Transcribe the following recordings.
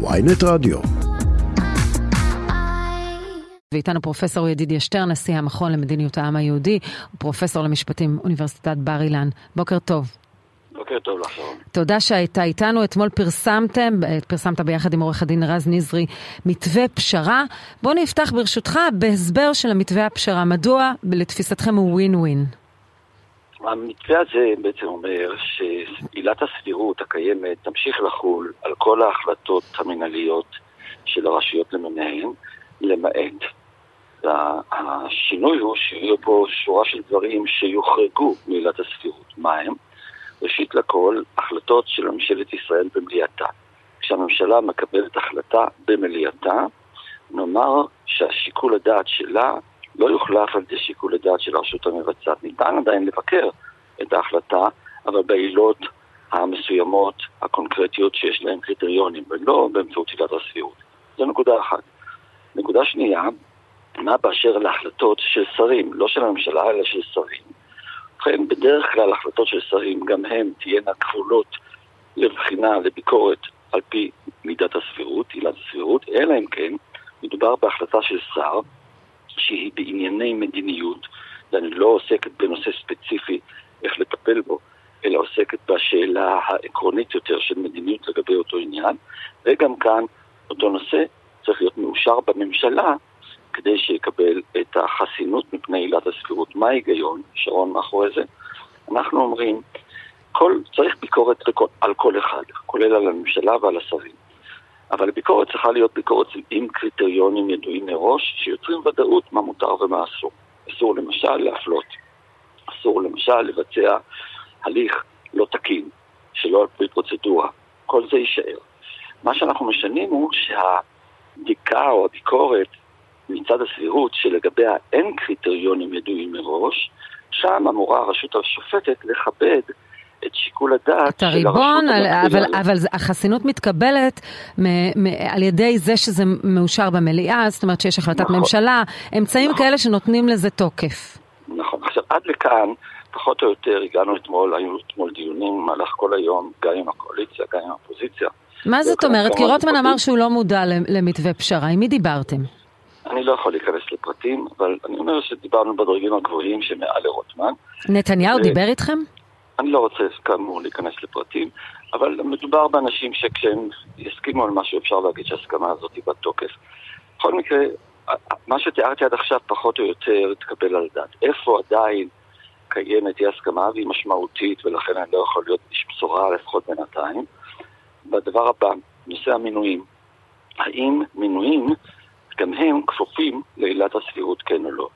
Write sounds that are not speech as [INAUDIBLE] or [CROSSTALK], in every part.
ויינט רדיו. ואיתנו פרופסור ידידיה שטרן, נשיא המכון למדיניות העם היהודי, ופרופסור למשפטים אוניברסיטת בר אילן. בוקר טוב. בוקר טוב לך, שרון. תודה שהייתה איתנו. אתמול פרסמתם, פרסמת ביחד עם עורך הדין רז נזרי, מתווה פשרה. בואו נפתח ברשותך בהסבר של המתווה הפשרה. מדוע לתפיסתכם הוא ווין ווין? המתווה הזה בעצם אומר שעילת הסבירות הקיימת תמשיך לחול על כל ההחלטות המנהליות של הרשויות למיניהן, למעט. השינוי הוא שיהיו פה שורה של דברים שיוחרגו מעילת הסבירות. מה הם? ראשית לכל, החלטות של ממשלת ישראל במליאתה. כשהממשלה מקבלת החלטה במליאתה, נאמר שהשיקול הדעת שלה לא יוחלף על ידי שיקול הדעת של הרשות המבצעת. ניתן עדיין לבקר את ההחלטה, אבל בעילות המסוימות, הקונקרטיות שיש להן קריטריונים, ולא באמצעות עילת הסבירות. זו נקודה אחת. נקודה שנייה, מה באשר להחלטות של שרים, לא של הממשלה, אלא של שרים. ובכן, בדרך כלל החלטות של שרים, גם הן תהיינה כפולות לבחינה, לביקורת, על פי מידת הסבירות, עילת הסבירות, אלא אם כן מדובר בהחלטה של שר שהיא בענייני מדיניות, ואני לא עוסקת בנושא ספציפי איך לטפל בו, אלא עוסקת בשאלה העקרונית יותר של מדיניות לגבי אותו עניין, וגם כאן אותו נושא צריך להיות מאושר בממשלה כדי שיקבל את החסינות מפני עילת הסבירות. מה ההיגיון, שרון, מאחורי זה? אנחנו אומרים, כל, צריך ביקורת על כל אחד, כולל על הממשלה ועל השרים. אבל הביקורת צריכה להיות ביקורת עם קריטריונים ידועים מראש, שיוצרים ודאות מה מותר ומה אסור. אסור למשל להפלות. אסור למשל לבצע הליך לא תקין, שלא על פי פרוצדורה. כל זה יישאר. מה שאנחנו משנים הוא שהבדיקה או הביקורת מצד הסבירות שלגביה אין קריטריונים ידועים מראש, שם אמורה הרשות השופטת לכבד שיקול הדעת את הריבון, על, אבל, אבל החסינות מתקבלת מ, מ, על ידי זה שזה מאושר במליאה, זאת אומרת שיש החלטת נכון, ממשלה, אמצעים נכון. כאלה שנותנים לזה תוקף. נכון. עכשיו, עד לכאן, פחות או יותר, הגענו אתמול, היו אתמול דיונים במהלך כל היום, גם עם הקואליציה, גם עם האופוזיציה. מה זאת אומרת? כי רוטמן אמר שהוא לא מודע למתווה פשרה, עם מי דיברתם? אני לא יכול להיכנס לפרטים, אבל אני אומר שדיברנו בדרגים הגבוהים שמעל לרוטמן. נתניהו דיבר איתכם? אני לא רוצה כאמור להיכנס לפרטים, אבל מדובר באנשים שכשהם יסכימו על משהו אפשר להגיד שההסכמה הזאת היא בתוקף. בכל מקרה, מה שתיארתי עד עכשיו פחות או יותר תקבל על דעת. איפה עדיין קיימת אי הסכמה והיא משמעותית ולכן אני לא יכול להיות איש בשורה לפחות בינתיים. בדבר הבא, נושא המינויים. האם מינויים גם הם כפופים לעילת הסבירות כן או לא?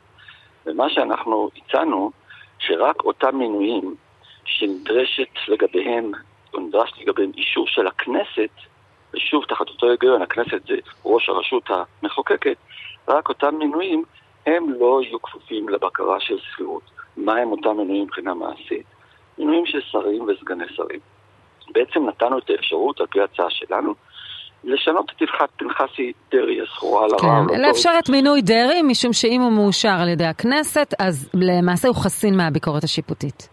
ומה שאנחנו הצענו, שרק אותם מינויים שנדרשת לגביהם, או נדרש לגביהם אישור של הכנסת, ושוב, תחת אותו היגיון, הכנסת זה ראש הרשות המחוקקת, רק אותם מינויים, הם לא יהיו כפופים לבקרה של סבירות. מה הם אותם מינויים מבחינה מעשית? מינויים של שרים וסגני שרים. בעצם נתנו את האפשרות, על פי ההצעה שלנו, לשנות את הלכת פנחסי דרעי הזכורה על הרעב. כן, לאפשר את מינוי דרעי, משום שאם הוא מאושר על ידי הכנסת, אז למעשה הוא חסין מהביקורת השיפוטית.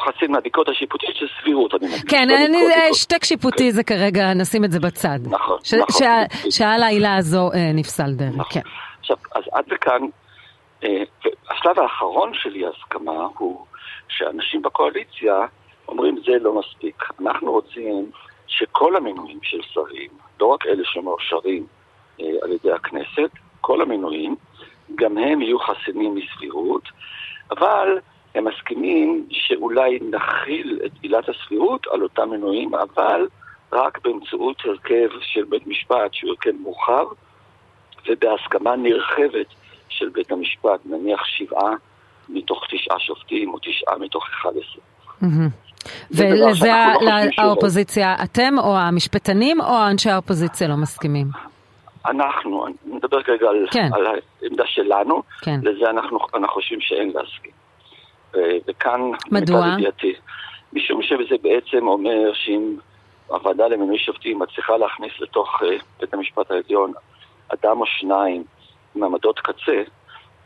חסין מהביקורת השיפוטית של סבירות, אני מדגיש. כן, אני, שטק שיפוטי זה כרגע, נשים את זה בצד. נכון, נכון. שעל העילה הזו אה, נפסל דרעי, נכון. כן. עכשיו, אז עד לכאן, אה, השלב האחרון של אי הסכמה הוא שאנשים בקואליציה אומרים זה לא מספיק. אנחנו רוצים שכל המינויים של שרים, לא רק אלה שמאושרים אה, על ידי הכנסת, כל המינויים, גם הם יהיו חסינים מסבירות, אבל הם מסכימים שאולי נכיל את עילת הסבירות על אותם מינויים, אבל רק באמצעות הרכב של בית משפט שהוא הרכב מורחב, ובהסכמה נרחבת של בית המשפט, נניח שבעה מתוך תשעה שופטים או תשעה מתוך אחד עשרה. ולזה לא האופוזיציה, אתם או המשפטנים או אנשי האופוזיציה לא מסכימים? אנחנו, אני מדבר כרגע על, כן. על העמדה שלנו, כן. לזה אנחנו, אנחנו חושבים שאין להסכים. וכאן, מדוע? ידיעתי, משום שזה בעצם אומר שאם הוועדה למינוי שופטים מצליחה להכניס לתוך uh, בית המשפט העליון אדם או שניים עם עמדות קצה,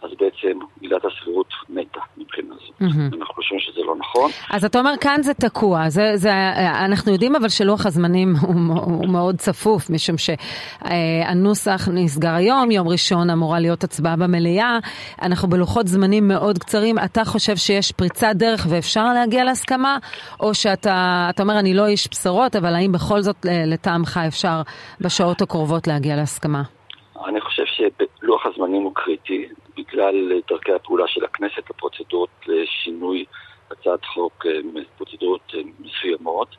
אז בעצם עילת הסבירות מתה מבחינה זו. Mm-hmm. אנחנו חושבים שזה לא נכון. אז אתה אומר כאן זה תקוע, זה, זה, אנחנו יודעים אבל שלוח הזמנים הוא, הוא מאוד צפוף, משום שהנוסח נסגר היום, יום ראשון אמורה להיות הצבעה במליאה, אנחנו בלוחות זמנים מאוד קצרים, אתה חושב שיש פריצת דרך ואפשר להגיע להסכמה, או שאתה אומר אני לא איש בשורות, אבל האם בכל זאת לטעמך אפשר בשעות הקרובות להגיע להסכמה? אני חושב שלוח הזמנים הוא קריטי בגלל דרכי הפעולה של הכנסת לפרוצדורות לשינוי הצעת חוק, אה, פרוצדורות אה, מסוימות,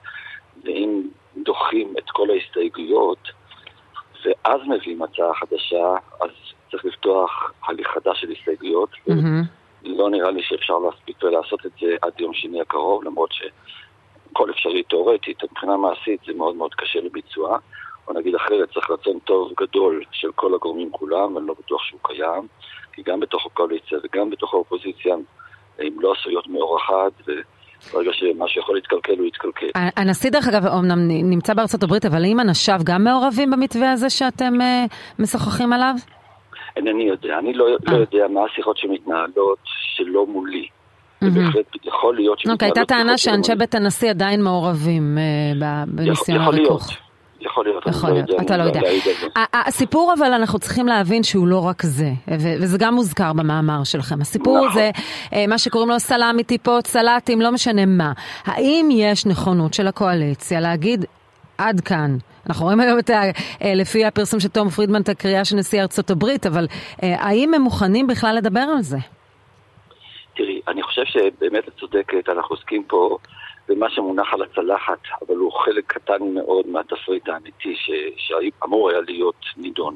ואם דוחים את כל ההסתייגויות ואז מביאים הצעה חדשה, אז צריך לפתוח הליך חדש של הסתייגויות. Mm-hmm. לא נראה לי שאפשר להספיק ולעשות את זה עד יום שני הקרוב, למרות שכל אפשרי תאורטית, מבחינה מעשית זה מאוד מאוד קשה לביצוע. או נגיד אחרת, צריך רצון טוב גדול של כל הגורמים כולם, ואני לא בטוח שהוא קיים, כי גם בתוך הקואליציה וגם בתוך האופוזיציה הם לא עשויות מאור אחד, וברגע שמה שיכול להתקלקל הוא יתקלקל. הנשיא דרך אגב אומנם נמצא בארצות הברית, אבל האם אנשיו גם מעורבים במתווה הזה שאתם uh, משוחחים עליו? אינני יודע, אני לא, לא יודע מה השיחות שמתנהלות שלא מולי. ובהחלט יכול להיות שמתנהלות... אוקיי, הייתה טענה שאנשי בית הנשיא עדיין מעורבים uh, בניסיון הריכוך. יכול להיות. יכול להיות, יכול להיות, אתה לא יודע. הסיפור אבל אנחנו צריכים להבין שהוא לא רק זה, וזה גם מוזכר במאמר שלכם. הסיפור נכון. זה אה, מה שקוראים לו סלאמי טיפות, סלטים, לא משנה מה. האם יש נכונות של הקואליציה להגיד עד כאן? אנחנו רואים היום את ה, אה, לפי הפרסום של תום פרידמן את הקריאה של נשיא ארצות הברית, אבל אה, האם הם מוכנים בכלל לדבר על זה? תראי, אני חושב שבאמת את צודקת, אנחנו עוסקים פה ומה שמונח על הצלחת, אבל הוא חלק קטן מאוד מהתפריט האמיתי ש... שאמור היה להיות נידון.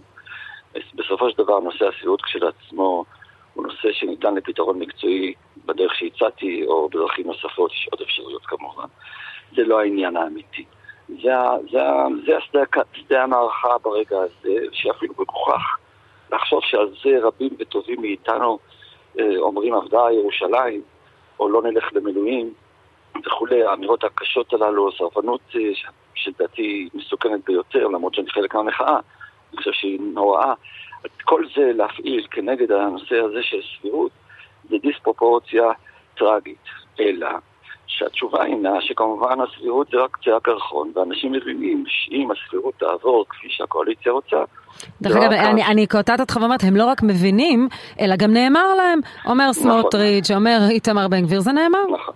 בסופו של דבר נושא הסבירות כשלעצמו הוא נושא שניתן לפתרון מקצועי בדרך שהצעתי, או בדרכים נוספות, יש עוד אפשרויות כמובן. זה לא העניין האמיתי. זה, זה, זה שדה המערכה ברגע הזה, שאפילו מגוחך לחשוב שעל זה רבים וטובים מאיתנו אה, אומרים עבדה ירושלים, או לא נלך למילואים, וכולי, האמירות הקשות הללו, סרבנות אה, שלדעתי מסוכנת ביותר, למרות שאני חלק מהמחאה, אני חושב שהיא נוראה. כל זה להפעיל כנגד הנושא הזה של סבירות, זה דיספרופורציה טרגית. אלא שהתשובה הינה שכמובן הסבירות זה רק קצה הקרחון, ואנשים מבינים שאם הסבירות תעבור כפי שהקואליציה רוצה... דרך אגב, אני, אני קוטעת אותך ואומרת, הם לא רק מבינים, אלא גם נאמר להם. אומר נכון. סמוטריץ'. אומר איתמר בן גביר, זה נאמר. נכון.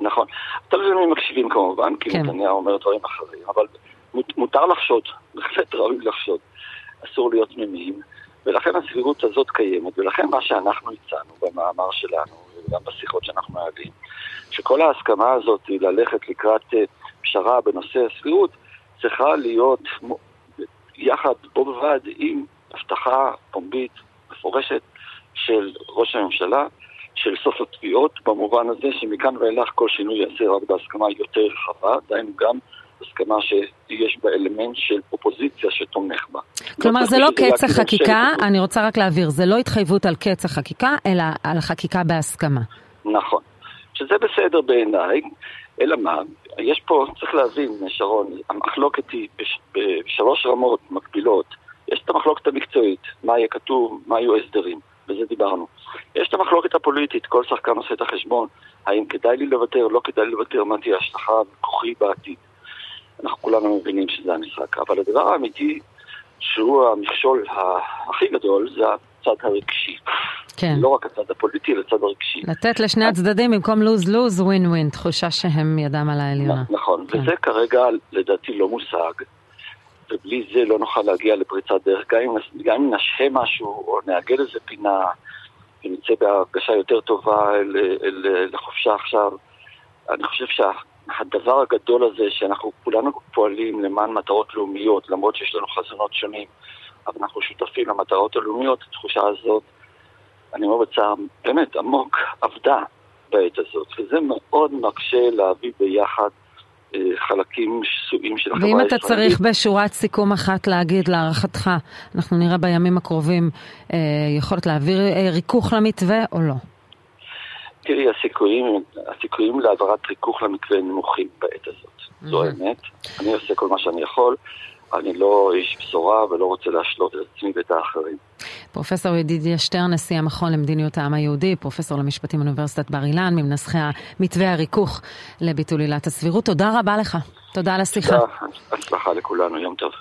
נכון. למי מקשיבים כמובן, כי כן. נתניהו אומר דברים אחרים, אבל מותר לחשוד, [LAUGHS] בהחלט ראוי לחשוד. אסור להיות תמימים, ולכן הסבירות הזאת קיימת, ולכן מה שאנחנו הצענו במאמר שלנו, וגם בשיחות שאנחנו מעלים, שכל ההסכמה הזאת היא ללכת לקראת אה, פשרה בנושא הסבירות, צריכה להיות יחד בו בבד עם הבטחה פומבית מפורשת של ראש הממשלה של סוף התביעות, במובן הזה שמכאן ואילך כל שינוי ייעשה רק בהסכמה יותר רחבה, דהיינו גם הסכמה שיש בה אלמנט של אופוזיציה שתומך בה. כלומר זה לא קץ החקיקה, אני רוצה רק להבהיר, זה לא התחייבות על קץ החקיקה, אלא על חקיקה בהסכמה. נכון, שזה בסדר בעיניי, אלא מה, יש פה, צריך להבין, שרון, המחלוקת היא בש, בשלוש רמות מקבילות. יש את המחלוקת המקצועית, מה יהיה כתוב, מה יהיו הסדרים. וזה דיברנו. יש את המחלוקת הפוליטית, כל שחקן עושה את החשבון, האם כדאי לי לוותר, לא כדאי לי לוותר, מה תהיה ההשלכה בכוחי בעתיד. אנחנו כולנו מבינים שזה המשחק. אבל הדבר האמיתי, שהוא המכשול הכי גדול, זה הצד הרגשי. כן. לא רק הצד הפוליטי, אלא הצד הרגשי. לתת לשני הצדדים במקום לוז-לוז, ווין ווין, תחושה שהם ידם על העליונה. נכון, כן. וזה כרגע לדעתי לא מושג. ובלי זה לא נוכל להגיע לפריצת דרך. גם אם, נשהה משהו או נעגל איזה פינה ונצא בהרגשה יותר טובה אל, אל, אל, לחופשה עכשיו, אני חושב שהדבר הגדול הזה שאנחנו כולנו פועלים למען מטרות לאומיות, למרות שיש לנו חזונות שונים, אבל אנחנו שותפים למטרות הלאומיות, התחושה הזאת, אני אומר בצער, באמת עמוק, עבדה בעת הזאת, וזה מאוד מקשה להביא ביחד חלקים שסועים של החברה הישראלית. ואם אתה צריך בשורת סיכום אחת להגיד להערכתך, אנחנו נראה בימים הקרובים אה, יכולת להעביר אה, ריכוך למתווה או לא? תראי, הסיכויים, הסיכויים להעברת ריכוך למתווה נמוכים בעת הזאת. זו האמת. אני עושה כל מה שאני יכול. אני לא איש בשורה ולא רוצה להשלות את עצמי ואת האחרים. פרופסור ידידיה שטרן, נשיא המכון למדיניות העם היהודי, פרופסור למשפטים באוניברסיטת בר אילן, ממנסחי מתווה הריכוך לביטול עילת הסבירות. תודה רבה לך. תודה על השיחה. תודה, הצלחה לכולנו, יום טוב.